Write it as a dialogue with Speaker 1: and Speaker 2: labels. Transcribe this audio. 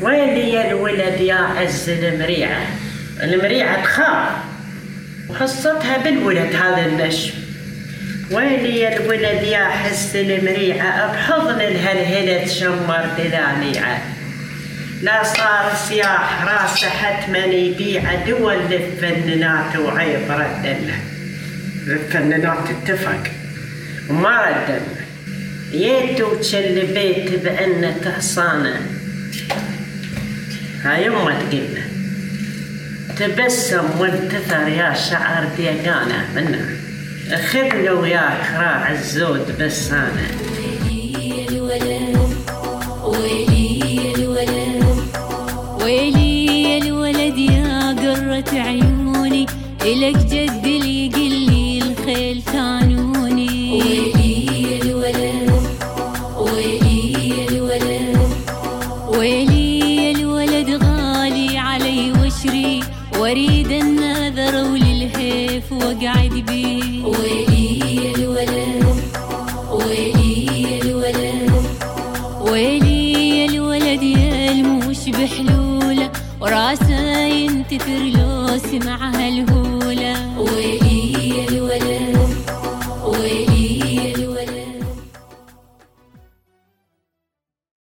Speaker 1: ويلي يا الولد يا عز المريعة؟ المريعة تخاف وخصتها بالولد هذا النشم. ويلي الولد يا حس المريعة؟ بحضن الهلهلة تشمر دلاليعة لا صار سياح راسه حتما يبيع دول للفنانات وعيب ردنا الفنانات اتفق وما ردنا ييتو بيت بأن تحصانه. يما تقلنا تبسم وانتثر يا شعر ديقانه منا خذنا وياك راع الزود بسانه
Speaker 2: ويلي الولد ويلي الولد ويلي الولد يا قرة عيوني إلك جد واريد النذر وللهيف واقعد بيه ويلي الولد الولد. ويلي الولد يا الموش بحلوله وراسه ينتثر لو سمعها الهوله ويلي الولد ويلي